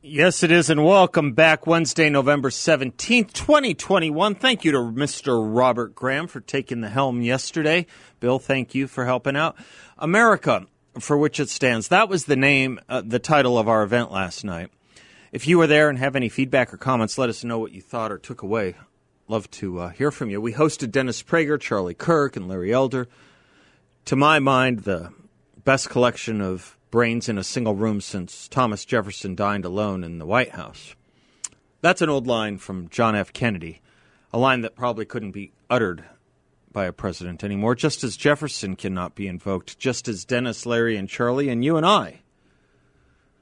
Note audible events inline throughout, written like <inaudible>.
Yes, it is, and welcome back Wednesday, November 17th, 2021. Thank you to Mr. Robert Graham for taking the helm yesterday. Bill, thank you for helping out. America, for which it stands. That was the name, uh, the title of our event last night. If you were there and have any feedback or comments, let us know what you thought or took away. Love to uh, hear from you. We hosted Dennis Prager, Charlie Kirk, and Larry Elder. To my mind, the best collection of brains in a single room since Thomas Jefferson dined alone in the White House. That's an old line from John F. Kennedy, a line that probably couldn't be uttered by a president anymore, just as Jefferson cannot be invoked, just as Dennis, Larry, and Charlie, and you and I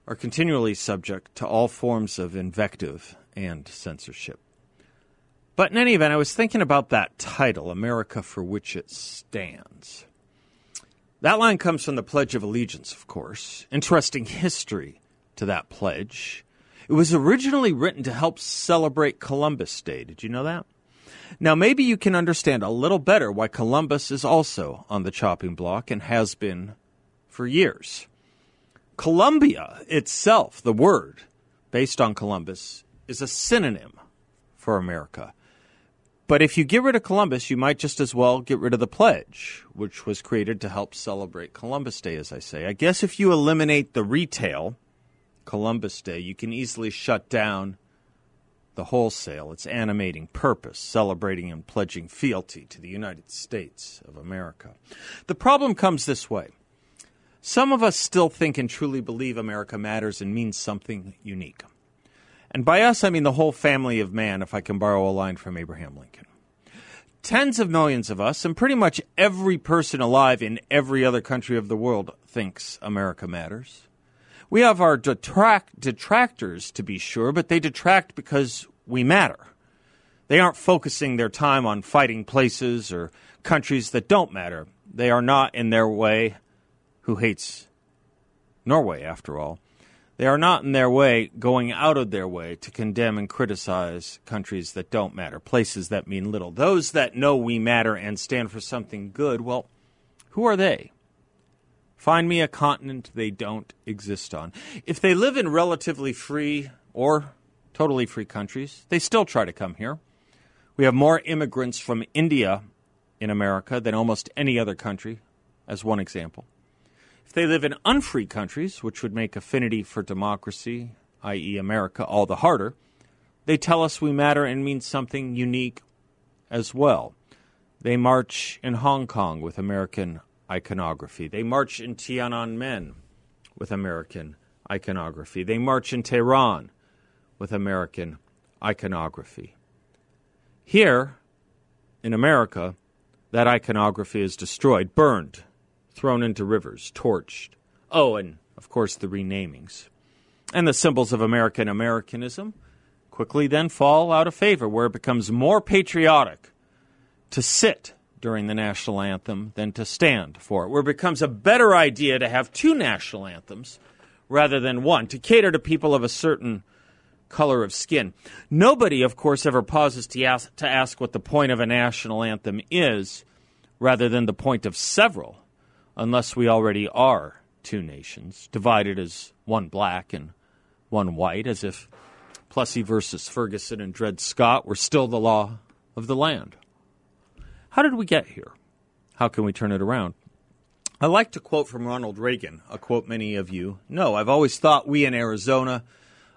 are continually subject to all forms of invective and censorship. But in any event, I was thinking about that title, America for which it stands. That line comes from the Pledge of Allegiance, of course. Interesting history to that pledge. It was originally written to help celebrate Columbus Day. Did you know that? Now, maybe you can understand a little better why Columbus is also on the chopping block and has been for years. Columbia itself, the word based on Columbus, is a synonym for America. But if you get rid of Columbus, you might just as well get rid of the pledge, which was created to help celebrate Columbus Day, as I say. I guess if you eliminate the retail, Columbus Day, you can easily shut down the wholesale, its animating purpose, celebrating and pledging fealty to the United States of America. The problem comes this way. Some of us still think and truly believe America matters and means something unique. And by us, I mean the whole family of man, if I can borrow a line from Abraham Lincoln. Tens of millions of us, and pretty much every person alive in every other country of the world, thinks America matters. We have our detract- detractors, to be sure, but they detract because we matter. They aren't focusing their time on fighting places or countries that don't matter. They are not, in their way, who hates Norway, after all. They are not in their way going out of their way to condemn and criticize countries that don't matter, places that mean little. Those that know we matter and stand for something good, well, who are they? Find me a continent they don't exist on. If they live in relatively free or totally free countries, they still try to come here. We have more immigrants from India in America than almost any other country, as one example. If they live in unfree countries, which would make affinity for democracy, i.e., America, all the harder, they tell us we matter and mean something unique as well. They march in Hong Kong with American iconography. They march in Tiananmen with American iconography. They march in Tehran with American iconography. Here, in America, that iconography is destroyed, burned, thrown into rivers, torched. Oh, and of course the renamings. And the symbols of American Americanism quickly then fall out of favor, where it becomes more patriotic to sit during the national anthem than to stand for it, where it becomes a better idea to have two national anthems rather than one, to cater to people of a certain color of skin. Nobody, of course, ever pauses to ask, to ask what the point of a national anthem is rather than the point of several unless we already are two nations, divided as one black and one white, as if Plessy versus Ferguson and Dred Scott were still the law of the land. How did we get here? How can we turn it around? I like to quote from Ronald Reagan, a quote many of you know. I've always thought we in Arizona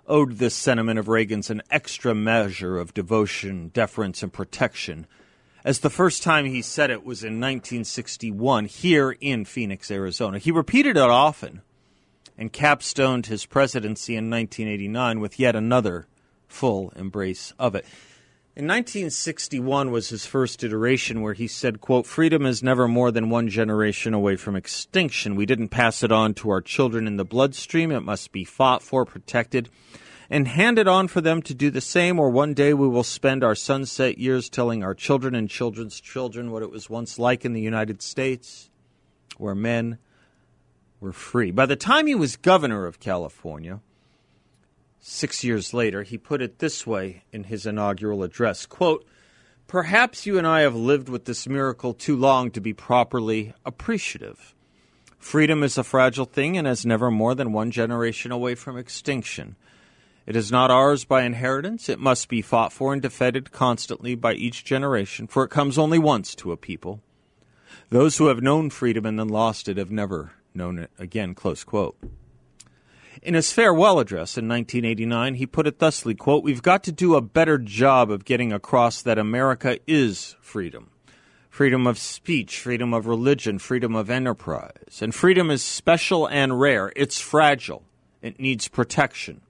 owed this sentiment of Reagan's an extra measure of devotion, deference, and protection as the first time he said it was in 1961 here in Phoenix, Arizona. He repeated it often and capstoned his presidency in 1989 with yet another full embrace of it. In 1961 was his first iteration where he said, quote, freedom is never more than one generation away from extinction. We didn't pass it on to our children in the bloodstream. It must be fought for, protected, and hand it on for them to do the same, or one day we will spend our sunset years telling our children and children's children what it was once like in the United States, where men were free. By the time he was governor of California, six years later, he put it this way in his inaugural address quote, Perhaps you and I have lived with this miracle too long to be properly appreciative. Freedom is a fragile thing and is never more than one generation away from extinction. It is not ours by inheritance. It must be fought for and defended constantly by each generation, for it comes only once to a people. Those who have known freedom and then lost it have never known it again. Close quote. In his farewell address in 1989, he put it thusly, quote, We've got to do a better job of getting across that America is freedom. Freedom of speech, freedom of religion, freedom of enterprise. And freedom is special and rare. It's fragile. It needs protection.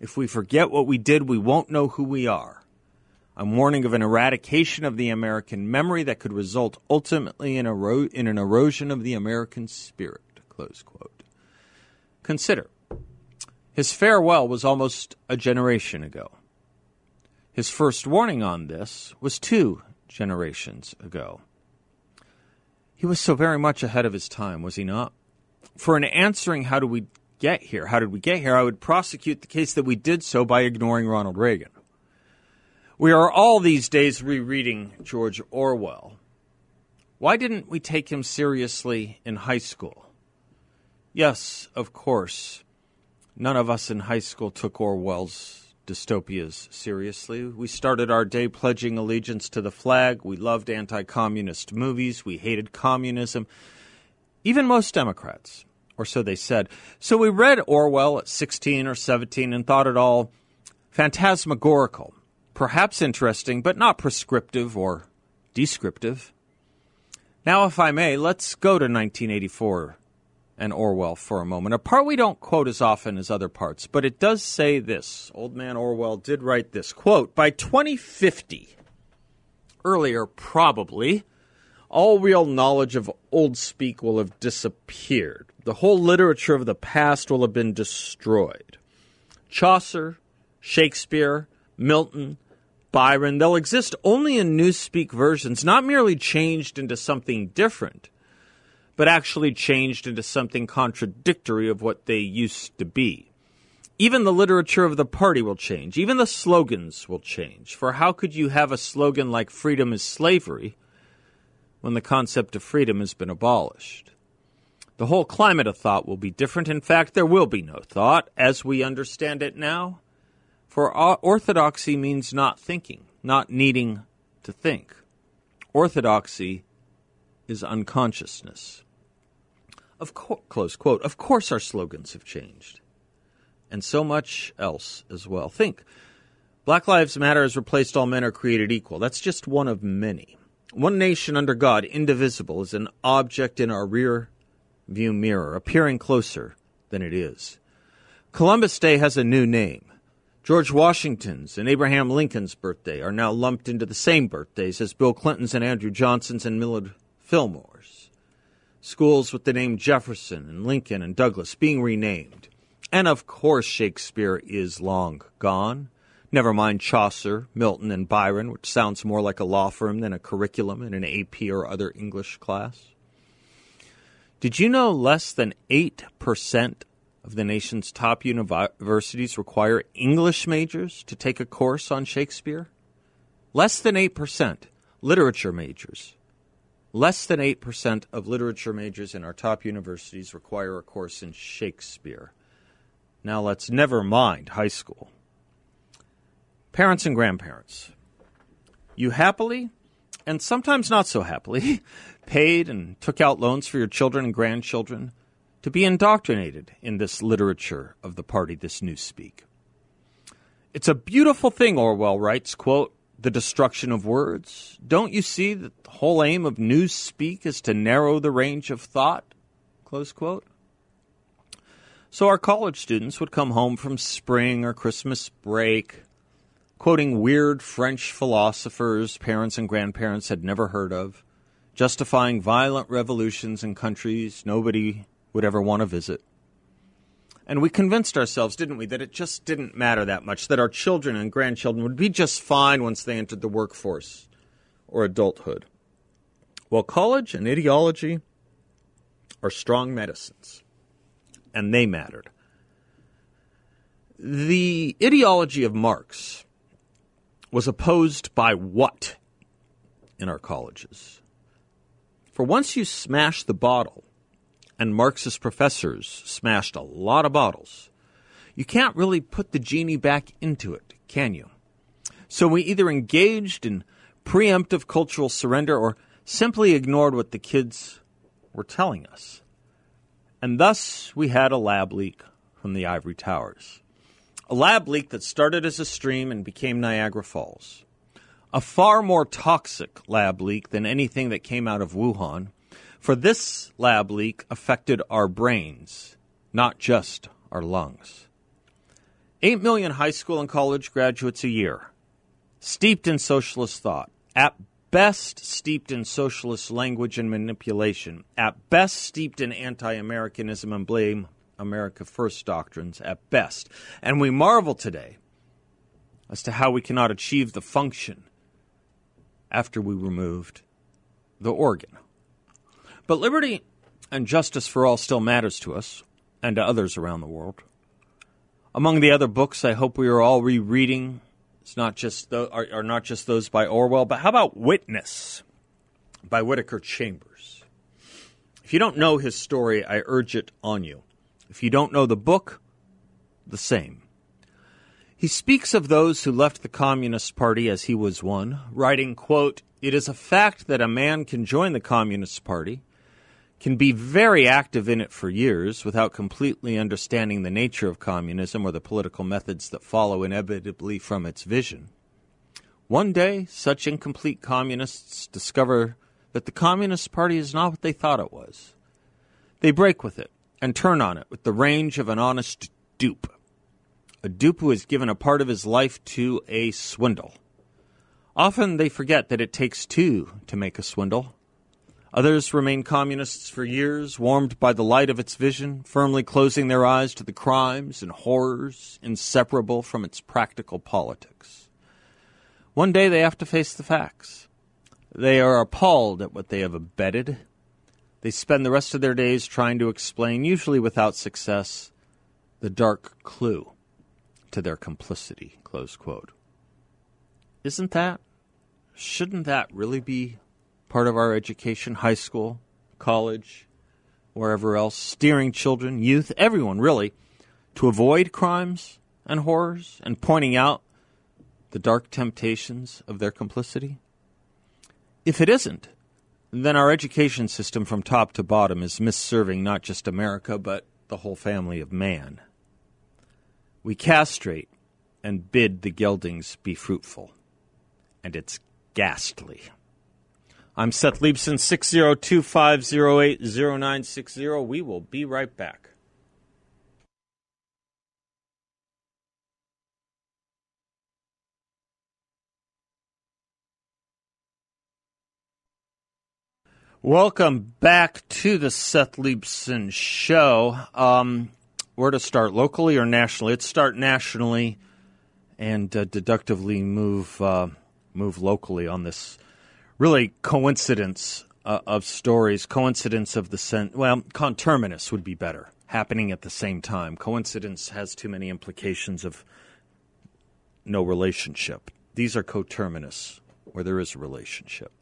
If we forget what we did, we won't know who we are. I'm warning of an eradication of the American memory that could result ultimately in, ero- in an erosion of the American spirit. Close quote. Consider, his farewell was almost a generation ago. His first warning on this was two generations ago. He was so very much ahead of his time, was he not? For an answering how do we get here? How did we get here? I would prosecute the case that we did so by ignoring Ronald Reagan. We are all these days rereading George Orwell. Why didn't we take him seriously in high school? Yes, of course, none of us in high school took Orwell's dystopias seriously. We started our day pledging allegiance to the flag. We loved anti communist movies. We hated communism. Even most Democrats or so they said. So we read Orwell at 16 or 17 and thought it all phantasmagorical, perhaps interesting, but not prescriptive or descriptive. Now, if I may, let's go to 1984 and Orwell for a moment. A part we don't quote as often as other parts, but it does say this. Old man Orwell did write this quote By 2050, earlier probably, all real knowledge of old speak will have disappeared. The whole literature of the past will have been destroyed. Chaucer, Shakespeare, Milton, Byron, they'll exist only in newspeak versions, not merely changed into something different, but actually changed into something contradictory of what they used to be. Even the literature of the party will change. Even the slogans will change. For how could you have a slogan like freedom is slavery when the concept of freedom has been abolished. The whole climate of thought will be different. In fact, there will be no thought as we understand it now. For orthodoxy means not thinking, not needing to think. Orthodoxy is unconsciousness. Of co- close quote. Of course, our slogans have changed, and so much else as well. Think, Black Lives Matter has replaced all men are created equal. That's just one of many. One nation under God, indivisible, is an object in our rear view mirror, appearing closer than it is. Columbus Day has a new name. George Washington's and Abraham Lincoln's birthday are now lumped into the same birthdays as Bill Clinton's and Andrew Johnson's and Millard Fillmore's. Schools with the name Jefferson and Lincoln and Douglas being renamed. And of course, Shakespeare is long gone. Never mind Chaucer, Milton, and Byron, which sounds more like a law firm than a curriculum in an AP or other English class. Did you know less than 8% of the nation's top universities require English majors to take a course on Shakespeare? Less than 8%. Literature majors. Less than 8% of literature majors in our top universities require a course in Shakespeare. Now let's never mind high school. Parents and grandparents, you happily, and sometimes not so happily, <laughs> paid and took out loans for your children and grandchildren to be indoctrinated in this literature of the party, this newspeak. It's a beautiful thing, Orwell writes, quote, the destruction of words. Don't you see that the whole aim of newspeak is to narrow the range of thought? Close quote. So our college students would come home from spring or Christmas break quoting weird French philosophers parents and grandparents had never heard of, justifying violent revolutions in countries nobody would ever want to visit. And we convinced ourselves, didn't we, that it just didn't matter that much, that our children and grandchildren would be just fine once they entered the workforce or adulthood. Well, college and ideology are strong medicines, and they mattered. The ideology of Marx was opposed by what in our colleges? For once you smash the bottle, and Marxist professors smashed a lot of bottles, you can't really put the genie back into it, can you? So we either engaged in preemptive cultural surrender or simply ignored what the kids were telling us. And thus we had a lab leak from the ivory towers. A lab leak that started as a stream and became Niagara Falls. A far more toxic lab leak than anything that came out of Wuhan, for this lab leak affected our brains, not just our lungs. 8 million high school and college graduates a year, steeped in socialist thought, at best steeped in socialist language and manipulation, at best steeped in anti Americanism and blame America First doctrines, at best. And we marvel today as to how we cannot achieve the function after we removed the organ. But liberty and justice for all still matters to us and to others around the world. Among the other books I hope we are all rereading it's not just the, are, are not just those by Orwell, but how about Witness by Whittaker Chambers? If you don't know his story, I urge it on you. If you don't know the book, the same. He speaks of those who left the Communist Party as he was one, writing, quote, It is a fact that a man can join the Communist Party, can be very active in it for years without completely understanding the nature of communism or the political methods that follow inevitably from its vision. One day, such incomplete communists discover that the Communist Party is not what they thought it was. They break with it and turn on it with the range of an honest dupe. A dupe who has given a part of his life to a swindle. Often they forget that it takes two to make a swindle Others remain communists for years, warmed by the light of its vision, firmly closing their eyes to the crimes and horrors inseparable from its practical politics. One day they have to face the facts. They are appalled at what they have abetted. They spend the rest of their days trying to explain, usually without success, the dark clue to their complicity. Close quote. Isn't that? Shouldn't that really be part of our education, high school, college, wherever else, steering children, youth, everyone really, to avoid crimes and horrors and pointing out the dark temptations of their complicity? If it isn't, then our education system from top to bottom is misserving not just America, but the whole family of man. We castrate and bid the geldings be fruitful, and it's ghastly. I'm Seth Leibsohn, 602-508-0960. We will be right back. Welcome back to the Seth Leibsohn Show. Um, where to start, locally or nationally? Let's start nationally and uh, deductively move uh, move locally on this really coincidence uh, of stories, coincidence of the sen- well, conterminous would be better, happening at the same time. Coincidence has too many implications of no relationship. These are coterminous, where there is a relationship.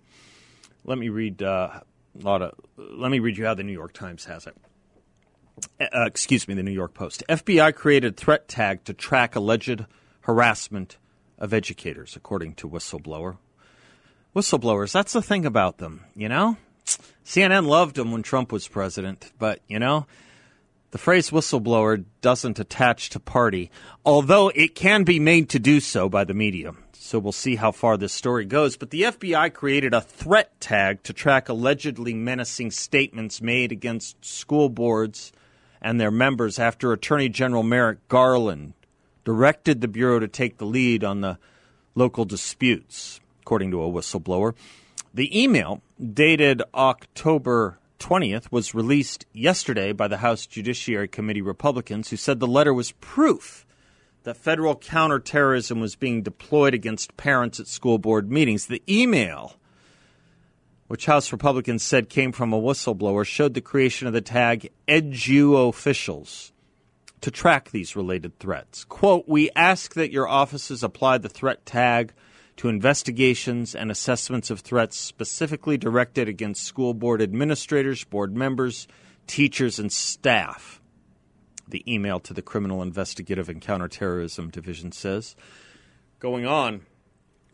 Let me read uh, a lot of. Let me read you how the New York Times has it. Uh, excuse me, the New York Post. FBI created threat tag to track alleged harassment of educators, according to whistleblower whistleblowers. That's the thing about them, you know? CNN loved them when Trump was president, but, you know, the phrase whistleblower doesn't attach to party, although it can be made to do so by the media. So we'll see how far this story goes. But the FBI created a threat tag to track allegedly menacing statements made against school boards and their members after Attorney General Merrick Garland directed the Bureau to take the lead on the local disputes according to a whistleblower. The email, dated October 20th, was released yesterday by the House Judiciary Committee Republicans, who said the letter was proof that federal counterterrorism was being deployed against parents at school board meetings. The email, which House Republicans said came from a whistleblower, showed the creation of the tag EDU officials to track these related threats. Quote, We ask that your offices apply the threat tag to investigations and assessments of threats specifically directed against school board administrators, board members, teachers, and staff. the email to the Criminal Investigative and Counterterrorism Division says. Going on,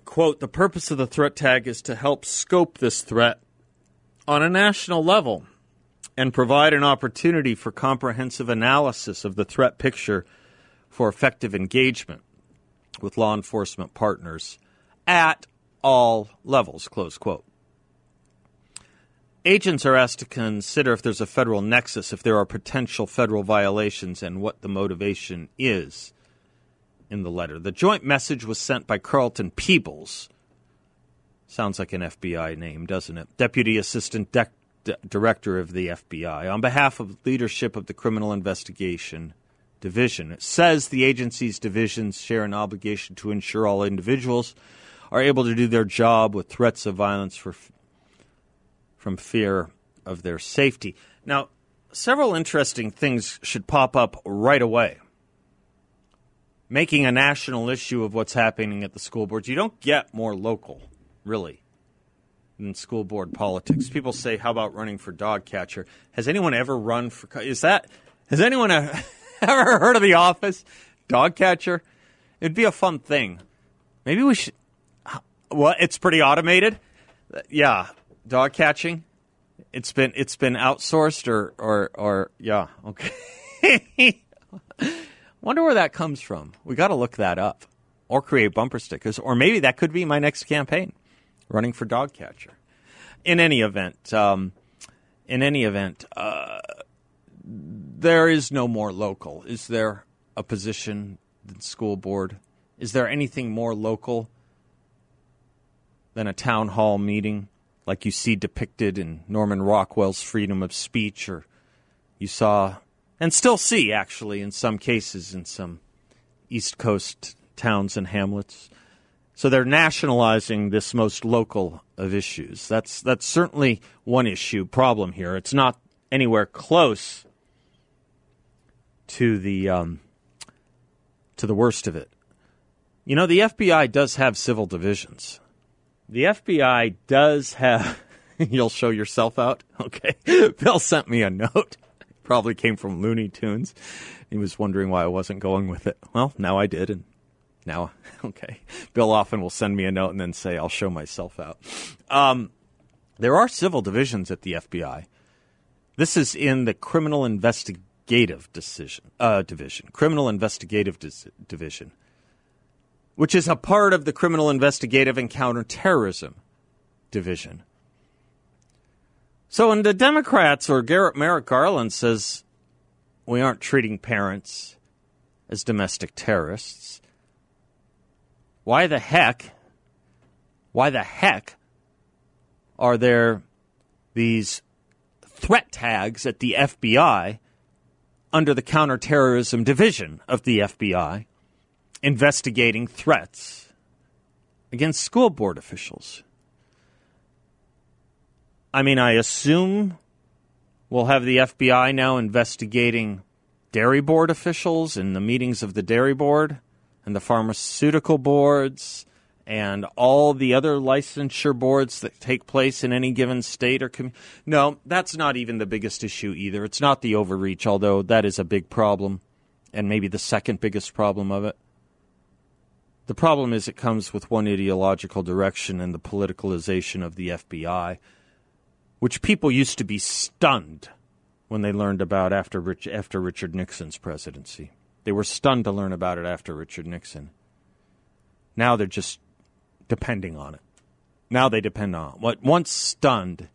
quote, the purpose of the threat tag is to help scope this threat on a national level and provide an opportunity for comprehensive analysis of the threat picture for effective engagement with law enforcement partners at all levels, close quote. Agents are asked to consider if there's a federal nexus, if there are potential federal violations, and what the motivation is in the letter. The joint message was sent by Carlton Peeples. Sounds like an FBI name, doesn't it? Deputy Assistant De- Director of the FBI, on behalf of leadership of the Criminal Investigation Division. It says the agency's divisions share an obligation to ensure all individuals are able to do their job with threats of violence for from fear of their safety. Now, several interesting things should pop up right away. Making a national issue of what's happening at the school boards. You don't get more local, really, than school board politics. People say, "How about running for dog catcher?" Has anyone ever run for? Is that? Has anyone <laughs> ever heard of the office? Dog catcher. It'd be a fun thing. Maybe we should. Well, it's pretty automated. Yeah, dog catching. It's been it's been outsourced or or or yeah okay. <laughs> Wonder where that comes from. We got to look that up, or create bumper stickers, or maybe that could be my next campaign, running for dog catcher. In any event, um, in any event, uh, there is no more local. Is there a position than school board? Is there anything more local than a town hall meeting? like you see depicted in Norman Rockwell's Freedom of Speech, or you saw, and still see actually in some cases in some East Coast towns and hamlets. So they're nationalizing this most local of issues. That's that's certainly one issue problem here. It's not anywhere close to the um, to the worst of it. You know, the FBI does have civil divisions. The FBI does have. <laughs> You'll show yourself out? <laughs> Okay. Bill sent me a note. Probably came from Looney Tunes. He was wondering why I wasn't going with it. Well, now I did, and now, <laughs> okay. Bill often will send me a note and then say, I'll show myself out. Um, there are civil divisions at the FBI. This is in the criminal investigative decision, uh, division, criminal investigative dis- division which is a part of the Criminal Investigative and Counterterrorism Division. So when the Democrats or Garrett Merrick Garland says we aren't treating parents as domestic terrorists, why the heck, why the heck are there these threat tags at the FBI under the Counterterrorism Division of the FBI investigating threats against school board officials. I mean, I assume we'll have the FBI now investigating dairy board officials in the meetings of the dairy board and the pharmaceutical boards and all the other licensure boards that take place in any given state or community. No, that's not even the biggest issue either. It's not the overreach, although that is a big problem and maybe the second biggest problem of it. The problem is it comes with one ideological direction and the politicalization of the FBI, which people used to be stunned when they learned about after, Rich, after Richard Nixon's presidency. They were stunned to learn about it after Richard Nixon. Now they're just depending on it. Now they depend on. What once stunned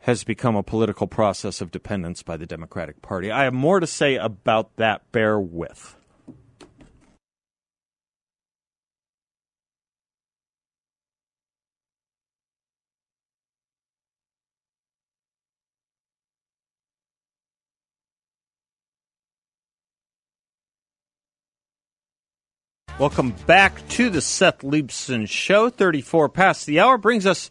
has become a political process of dependence by the Democratic Party. I have more to say about that. Bear with. Welcome back to the Seth Leibsohn Show. 34 past the hour brings us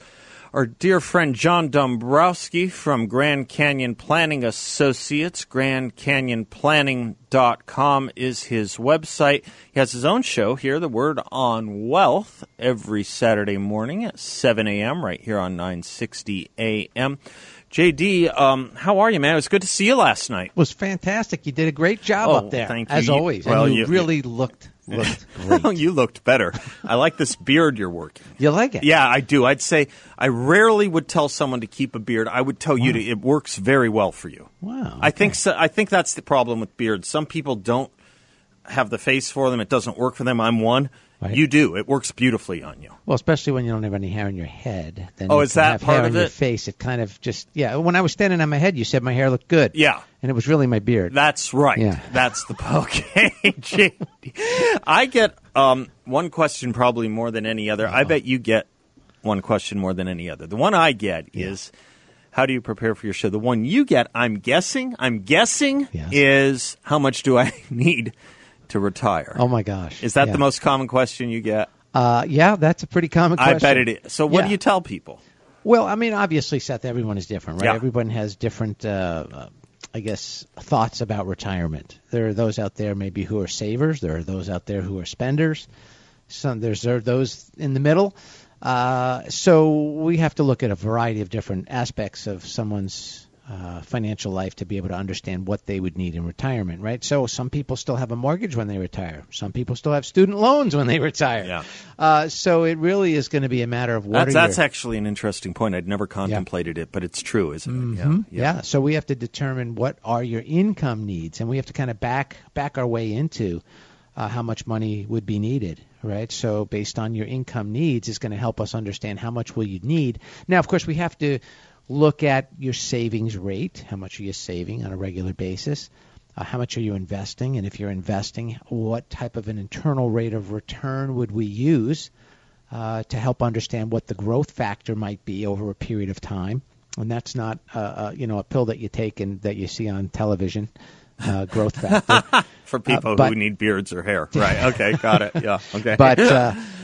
our dear friend John Dombroski from Grand Canyon Planning Associates. GrandCanyonPlanning.com is his website. He has his own show here, The Word on Wealth, every Saturday morning at 7 a.m. right here on 960 a.m. JD, um, how are you, man? It was good to see you last night. was fantastic. You did a great job Oh, up there, thank you. as always. well, and you, you- really looked looked <laughs> great. <laughs> you looked better. I like this beard you're working. you like it? Yeah, I do. I'd say I rarely would tell someone to keep a beard. I would tell you to. It works very well for you. Wow, I think so, I think that's the problem with beards. Some people don't have the face for them. It doesn't work for them. I'm one. Right. You do. It works beautifully on you. Well, especially when you don't have any hair in your head. Then Oh, is that part hair of on your it? face? It kind of just yeah. When I was standing on my head, you said my hair looked good. Yeah. and it was really my beard. That's right. Yeah. That's the <laughs> okay. I get um, one question probably more than any other. I bet you get one question more than any other. The one I get is, how do you prepare for your show? The one you get, I'm guessing, I'm guessing, Yes. is how much do I <laughs> need to retire? oh my gosh, Is that Yeah. the most common question you get? Uh, yeah, that's a pretty common question. I bet it is. So what Yeah. do you tell people? Well, I mean, obviously, Seth, everyone is different, right? Yeah. Everyone has different, uh, uh, I guess, thoughts about retirement. There are those out there maybe who are savers. There are those out there who are spenders. Some there's there are those in the middle. Uh, so we have to look at a variety of different aspects of someone's uh, financial life to be able to understand what they would need in retirement, right? So some people still have a mortgage when they retire. Some people still have student loans when they retire. Yeah. Uh, so it really is going to be a matter of what That's, that's your, actually an interesting point. I'd never contemplated it, but it's true, isn't it? Mhm. Yeah. So we have to determine what are your income needs, and we have to kind of back back our way into uh, how much money would be needed, right? So based on your income needs is going to help us understand how much will you need. Now, of course, we have to look at your savings rate. How much are you saving on a regular basis? Uh, how much are you investing? And if you're investing, what type of an internal rate of return would we use? uh, to help understand what the growth factor might be over a period of time. And that's not, uh, uh, you know, a pill that you take and that you see on television. Uh, growth factor, <laughs> For people but- who need beards or hair. Right. Okay. Got it. Yeah. Okay. <laughs> but uh, <laughs>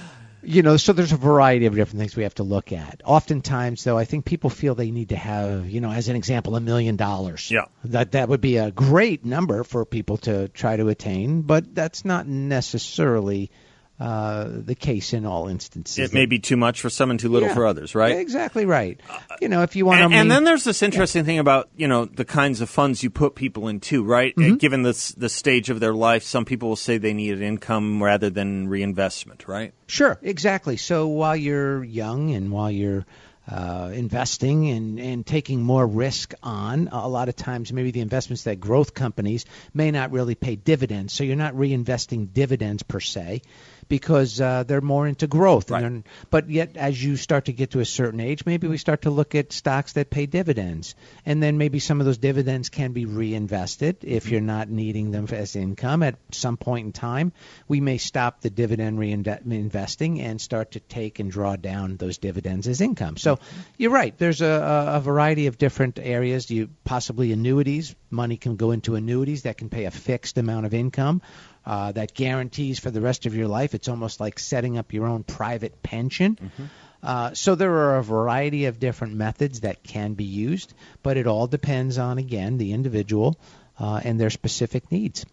you know, so there's a variety of different things we have to look at. Oftentimes, though, I think people feel they need to have, you know, as an example, a million dollars. Yeah. that that would be a great number for people to try to attain, but that's not necessarily uh, the case in all instances. it may be too much for some and too little Yeah. for others, right? Exactly right. You know, if you want And, to, and then there's this interesting thing about you know the kinds of funds you put people into, right? Mm-hmm. Uh, Given this the stage of their life, some people will say they need an income rather than reinvestment, right? Sure, exactly. So while you're young and while you're uh, investing and, and taking more risk on, a lot of times maybe the investments that growth companies may not really pay dividends. So you're not reinvesting dividends per se because uh, they're more into growth. Right. And but yet, as you start to get to a certain age, maybe we start to look at stocks that pay dividends. And then maybe some of those dividends can be reinvested if you're not needing them as income at some point in time. We may stop the dividend reinvesting and start to take and draw down those dividends as income. So you're right. There's a, a a variety of different areas. You possibly annuities. Money can go into annuities that can pay a fixed amount of income. Uh, that guarantees for the rest of your life. It's almost like setting up your own private pension. Uh, so there are a variety of different methods that can be used, but it all depends on again the individual uh, and their specific needs.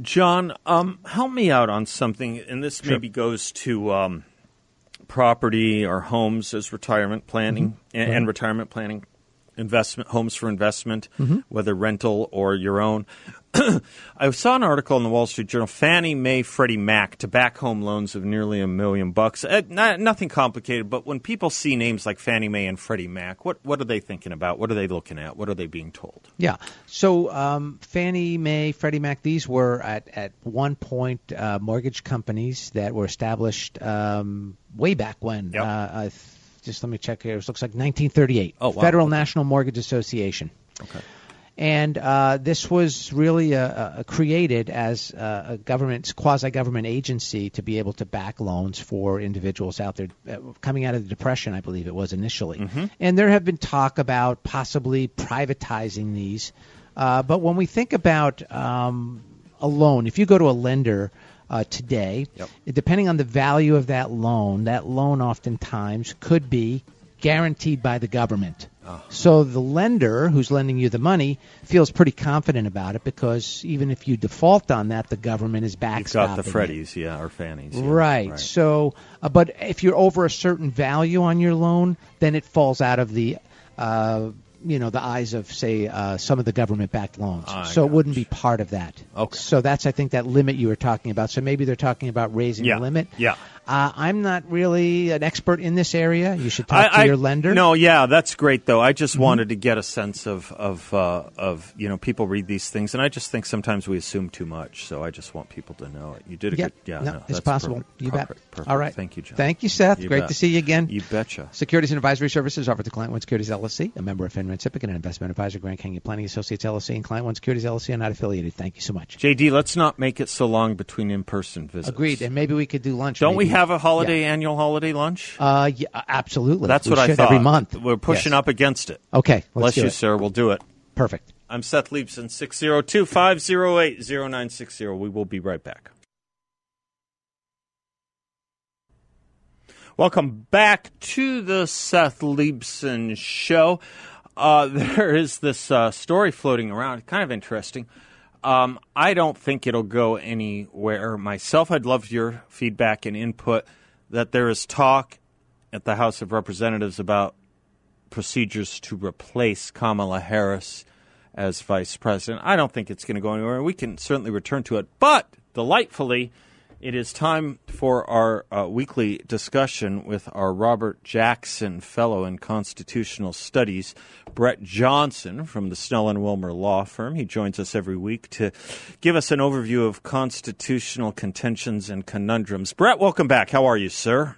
John, um, help me out on something, and this maybe goes to um, property or homes as retirement planning and, and retirement planning, investment homes for investment, whether rental or your own. <clears throat> I saw an article in the Wall Street Journal: Fannie Mae, Freddie Mac to back home loans of nearly a million bucks. Uh, not, nothing complicated, but when people see names like Fannie Mae and Freddie Mac, what what are they thinking about? What are they looking at? What are they being told? Yeah. So um, Fannie Mae, Freddie Mac, these were at, at one point uh, mortgage companies that were established um, way back when. Yep. Uh, just let me check here. It looks like 1938. Oh, wow. Federal Okay. National Mortgage Association. Okay. And uh, this was really uh uh created as uh, a government, quasi-government agency to be able to back loans for individuals out there uh, coming out of the depression, I believe it was initially. And there have been talk about possibly privatizing these. Uh, but when we think about um, a loan, if you go to a lender uh, today, Yep. depending on the value of that loan, that loan oftentimes could be guaranteed by the government. So the lender who's lending you the money feels pretty confident about it because even if you default on that, the government is backstopping. You've got the it. Freddies, yeah, or Fannies, yeah. Right. So, uh, but if you're over a certain value on your loan, then it falls out of the uh, you know, the eyes of say uh, some of the government-backed loans. I so it wouldn't you. be part of that. Okay. So that's I think that limit you were talking about. So maybe they're talking about raising Yeah. the limit. Yeah. Uh, I'm not really an expert in this area. You should talk to I, your lender. Mm-hmm. No, yeah, that's great though. I just wanted to get a sense of of uh, of you know people read these things, and I just think sometimes we assume too much. So I just want people to know it. You did a Yep. good, yeah, no, no, it's possible. perfect, You bet. perfect, perfect. All right. thank you, John. Thank you, Seth. You Great bet. to see you again. You betcha. Securities and advisory services offered to Client One Securities LLC, a member of FINRA and SIPC, and an investment advisor, Grand Canyon Planning Associates LLC, and Client One Securities LLC are not affiliated. Thank you so much. JD, let's not make it so long between in-person visits. Agreed. And maybe we could do lunch. Don't we maybe. Have a holiday Yeah. annual holiday lunch? Uh, yeah, absolutely. That's We what I thought. Every month. We're pushing Yes. up against it. Okay. Bless you, it. sir. We'll do it. Perfect. I'm Seth Leibsohn, 602 508 0960. We will be right back. Welcome back to the Seth Leibsohn Show. Uh, <laughs> there is this uh, story floating around, kind of interesting. Um, I don't think it'll go anywhere myself. I'd love your feedback and input that there is talk at the House of Representatives about procedures to replace Kamala Harris as vice president. I don't think it's going to go anywhere. We can certainly return to it. But delightfully, it is time for our uh, weekly discussion with our Robert Jackson Fellow in Constitutional Studies, Brett Johnson from the Snell and Wilmer Law Firm. He joins us every week to give us an overview of constitutional contentions and conundrums. Brett, welcome back. How are you, sir?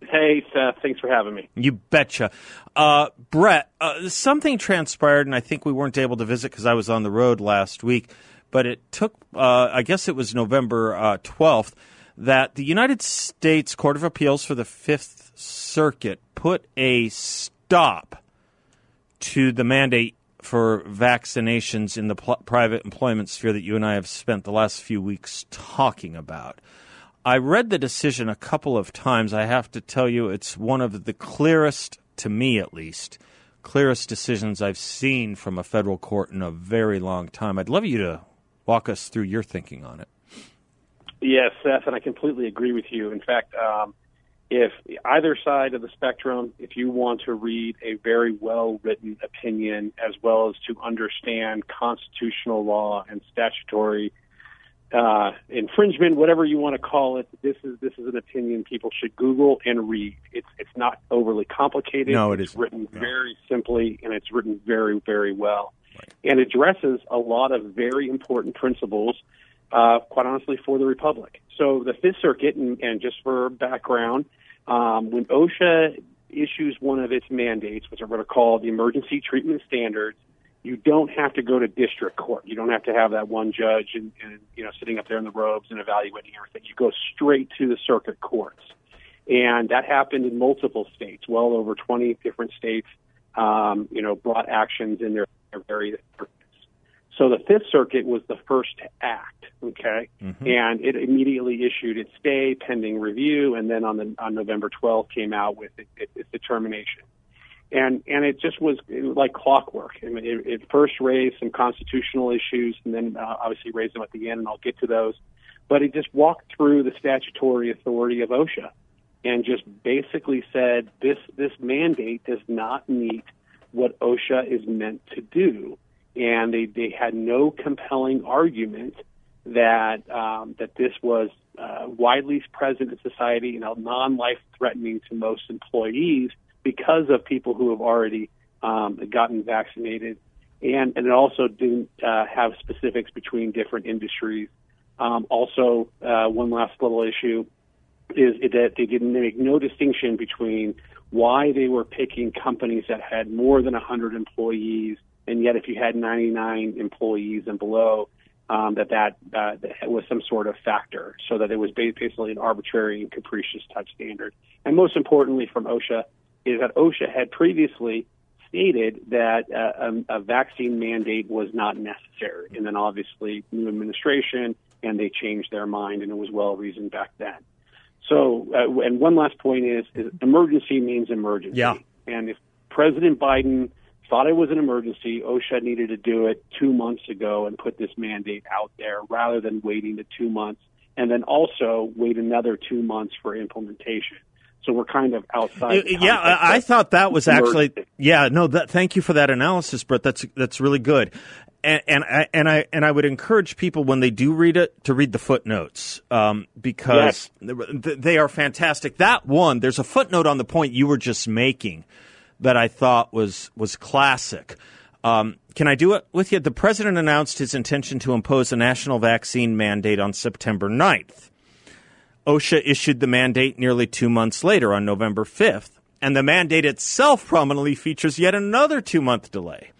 Hey, Seth. Thanks for having me. You betcha. Uh, Brett, uh, something transpired, and I think we weren't able to visit because I was on the road last week, but it took, uh, I guess it was November uh, 12th, that the United States Court of Appeals for the Fifth Circuit put a stop to the mandate for vaccinations in the pl- private employment sphere that you and I have spent the last few weeks talking about. I read the decision a couple of times. I have to tell you, it's one of the clearest, to me at least, clearest decisions I've seen from a federal court in a very long time. I'd love you to walk us through your thinking on it. Yes, Seth, and I completely agree with you. In fact, um, if either side of the spectrum, if you want to read a very well written opinion as well as to understand constitutional law and statutory uh, infringement, whatever you want to call it, this is this is an opinion people should Google and read. It's it's not overly complicated. No, it it's isn't. written No. very simply and it's written very very well, and addresses a lot of very important principles. Uh, quite honestly, for the republic. So the Fifth Circuit, and, and just for background, um, when OSHA issues one of its mandates, which are what are called the emergency treatment standards, you don't have to go to district court. You don't have to have that one judge and, and you know sitting up there in the robes and evaluating everything. You go straight to the circuit courts, and that happened in multiple states. Well over 20 different states, um, you know, brought actions in their, their various circuits. So the Fifth Circuit was the first to act. Okay, and it immediately issued its stay pending review, and then on the on November 12th came out with it, it, its determination and and it just was, it was like clockwork. I mean, it, it first raised some constitutional issues, and then uh, obviously raised them at the end, and I'll get to those. But it just walked through the statutory authority of OSHA, and just basically said this this mandate does not meet what OSHA is meant to do, and they they had no compelling argument that um, that this was uh, widely present in society you know, non-life threatening to most employees because of people who have already um, gotten vaccinated, and and it also didn't uh, have specifics between different industries. Um, also, uh, one last little issue is that they didn't make no distinction between why they were picking companies that had more than 100 employees, and yet if you had 99 employees and below, um, that that, uh, that was some sort of factor, so that it was basically an arbitrary and capricious type standard. And most importantly, from OSHA, is that OSHA had previously stated that uh, a, a vaccine mandate was not necessary, and then obviously new administration and they changed their mind, and it was well reasoned back then. So, uh, and one last point is, is emergency means emergency. Yeah. And if President Biden thought it was an emergency, OSHA needed to do it two months ago and put this mandate out there rather than waiting the two months and then also wait another two months for implementation. So we're kind of outside. yeah, I, I, thought that was actually. Yeah, no. That, thank you for that analysis, Brett. That's that's really good. And, and I and I and I would encourage people when they do read it to read the footnotes um, because yes. they are fantastic. That one, there's a footnote on the point you were just making that I thought was was classic. Um, can I do it with you? The president announced his intention to impose a national vaccine mandate on September 9th. OSHA issued the mandate nearly two months later on November 5th, and the mandate itself prominently features yet another two month delay.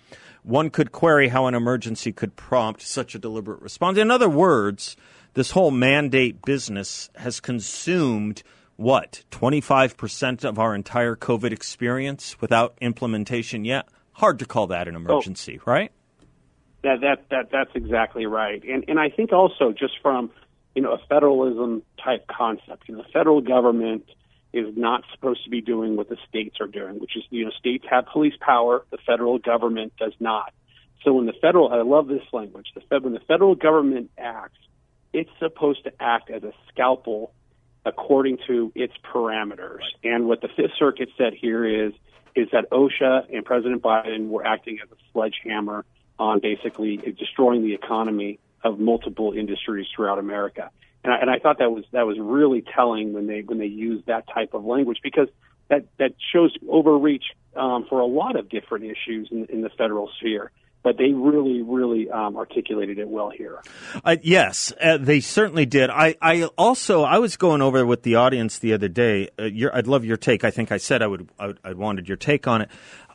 One could query how an emergency could prompt such a deliberate response. In other words, this whole mandate business has consumed what, 25% of our entire COVID experience without implementation yet? Hard to call that an oh. emergency, oh, right? That, that, that, that's exactly right. And, and I think also just from you know, a federalism type concept. You know, the federal government is not supposed to be doing what the states are doing, which is, you know, states have police power, the federal government does not. So when the federal, I love this language, the fed, when the federal government acts, it's supposed to act as a scalpel according to its parameters. Right. And what the Fifth Circuit said here is, is that OSHA and President Biden were acting as a sledgehammer on basically destroying the economy of multiple industries throughout America. And I, and I thought that was that was really telling when they when they used that type of language because that that shows overreach um, for a lot of different issues in, in the federal sphere but they really, really um, articulated it well here. Uh, yes, uh, they certainly did. I, I also I was going over with the audience the other day. Uh, I'd love your take. I think I said I would I, I wanted your take on it.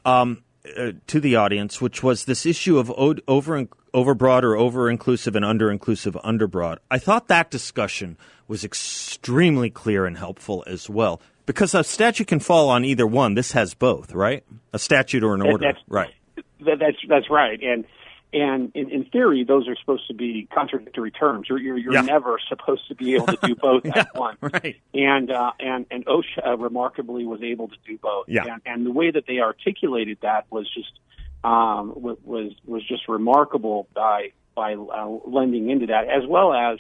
Um, uh, to the audience, which was this issue of over overbroad or over inclusive and under inclusive underbroad. I thought that discussion was extremely clear and helpful as well because a statute can fall on either one. This has both, right? A statute or an order, that's, right? That, that's that's right, and and in, in theory, those are supposed to be contradictory terms. You're you're, you're yeah. never supposed to be able to do <laughs> both yeah, at once. Right. And uh, and and OSHA uh, remarkably was able to do both. Yeah. And, and the way that they articulated that was just um, was was just remarkable by by uh, lending into that, as well as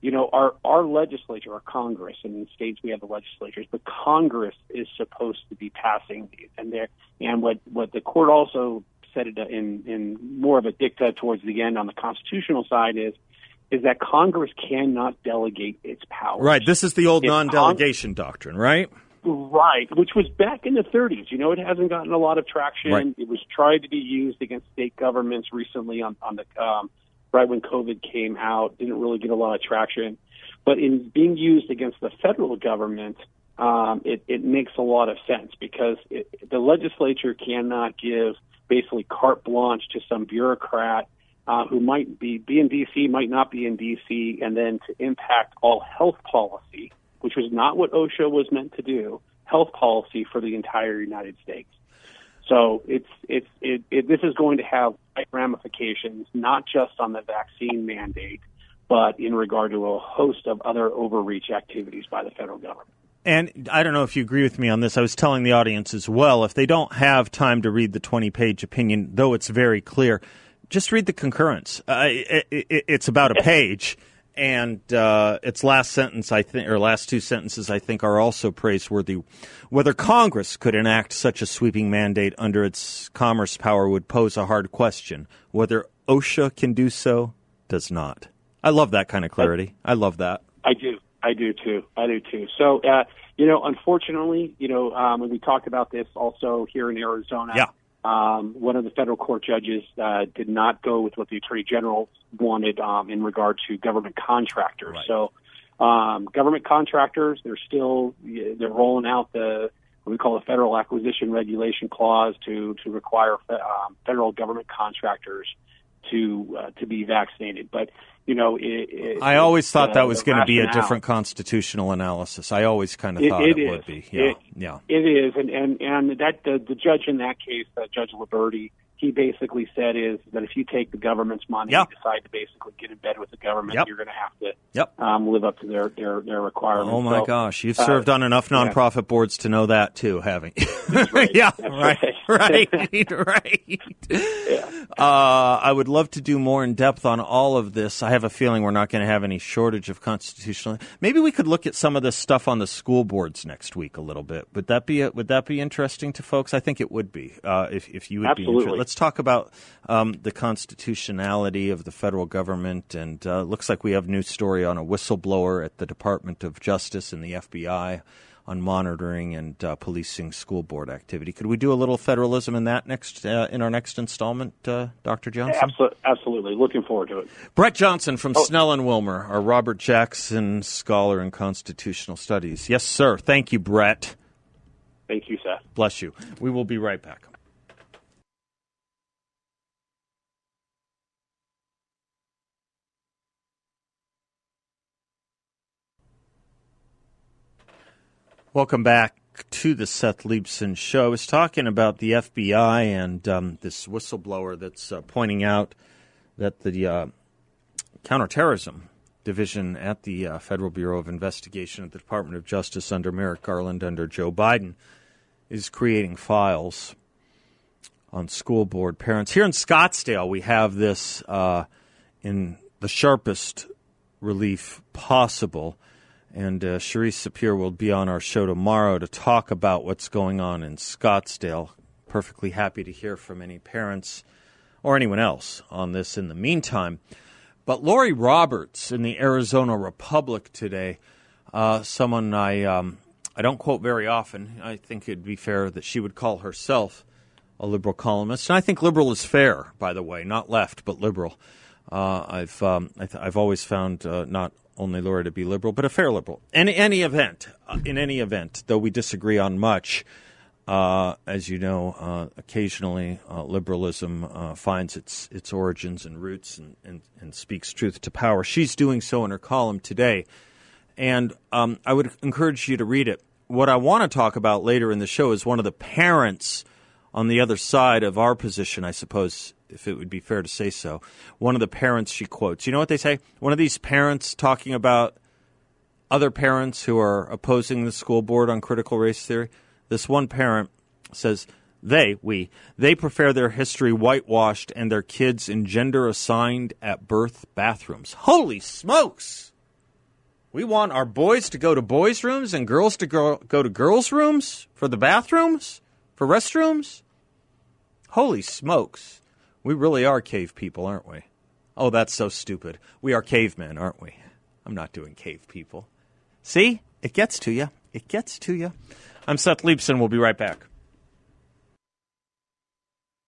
you know our our legislature, our Congress, and in states we have the legislatures, but Congress is supposed to be passing these, and there and what what the court also said it in in more of a dicta towards the end on the constitutional side is is that Congress cannot delegate its power. Right. This is the old it's non-delegation Cong- doctrine, right? Right, which was back in the 30s. You know, it hasn't gotten a lot of traction. Right. It was tried to be used against state governments recently on on the um, right when COVID came out. Didn't really get a lot of traction, but in being used against the federal government, um, it, it makes a lot of sense because it, the legislature cannot give basically carte blanche to some bureaucrat uh, who might be be in D.C., might not be in D.C., and then to impact all health policy, which was not what OSHA was meant to do, health policy for the entire United States. So it's it's it, it this is going to have ramifications not just on the vaccine mandate, but in regard to a host of other overreach activities by the federal government. And I don't know if you agree with me on this. I was telling the audience as well if they don't have time to read the 20 page opinion, though it's very clear, just read the concurrence. Uh, it, it, it's about a page. And uh, its last sentence, I think, or last two sentences, I think, are also praiseworthy. Whether Congress could enact such a sweeping mandate under its commerce power would pose a hard question. Whether OSHA can do so does not. I love that kind of clarity. I love that. I do. I do too. I do too. So, uh, you know, unfortunately, you know, um, and we talked about this also here in Arizona. Yeah. Um, one of the federal court judges uh, did not go with what the attorney general wanted um, in regard to government contractors. Right. So, um, government contractors, they're still they're rolling out the what we call the federal acquisition regulation clause to to require um, federal government contractors to uh, to be vaccinated. But you know, it, it, I always thought uh, that was going to be a different constitutional analysis. I always kind of thought it, would be. Yeah, it, yeah, it is, and and and that the, the judge in that case, uh, Judge Liburdi, he basically said is that if you take the government's money Yeah. and decide to basically get in bed with the government, Yep. you're going to have to Yep. um, live up to their their, their requirements. Oh my So, gosh, you've uh, served on enough yeah. nonprofit boards to know that too, haven't you? right. <laughs> yeah, right, right. <laughs> right, <laughs> right. Yeah. Uh, I would love to do more in depth on all of this. I have a feeling we're not going to have any shortage of constitutional. Maybe we could look at some of this stuff on the school boards next week a little bit. Would that be would that be interesting to folks? I think it would be. Uh, if if you would be Absolutely. interested, let's talk about um, the constitutionality of the federal government. And uh, looks like we have a new story on a whistleblower at the Department of Justice and the FBI on monitoring and uh, policing school board activity. Could we do a little federalism in that next uh, in our next installment, uh, Dr. Johnson? Absol- absolutely. Looking forward to it. Brett Johnson from Oh. Snell and Wilmer, our Robert Jackson Scholar in Constitutional Studies. Yes, sir. Thank you, Brett. Thank you, Seth. Bless you. We will be right back. Welcome back to the Seth Leibsohn Show. I was talking about the FBI and um, this whistleblower that's uh, pointing out that the uh, counterterrorism division at the uh, Federal Bureau of Investigation at the Department of Justice under Merrick Garland, under Joe Biden, is creating files on school board parents. Here in Scottsdale, we have this uh, in the sharpest relief possible. And uh, Sharice Sapir will be on our show tomorrow to talk about what's going on in Scottsdale. Perfectly happy to hear from any parents or anyone else on this in the meantime. But Laurie Roberts in the Arizona Republic today, uh, someone I um, I don't quote very often. I think it'd be fair that she would call herself a liberal columnist, and I think liberal is fair, by the way, not left but liberal. Uh, I've um, I I've always found uh, not only Laurie to be liberal, but a fair liberal. In any event, uh, in any event, though we disagree on much, uh, as you know, uh, occasionally uh, liberalism uh, finds its its origins and roots and, and, and speaks truth to power. She's doing so in her column today, and um, I would encourage you to read it. What I want to talk about later in the show is one of the parents on the other side of our position, I suppose, if it would be fair to say so. One of the parents she quotes. You know what they say? One of these parents talking about other parents who are opposing the school board on critical race theory. This one parent says they, we, they prefer their history whitewashed and their kids in gender assigned at birth bathrooms. Holy smokes! We want our boys to go to boys' rooms and girls to go, go to girls' rooms for the bathrooms, for restrooms? Holy smokes. We really are cave people, aren't we? Oh, that's so stupid. We are cavemen, aren't we? I'm not doing cave people. See? It gets to you. It gets to you. I'm Seth Leibsohn. We'll be right back.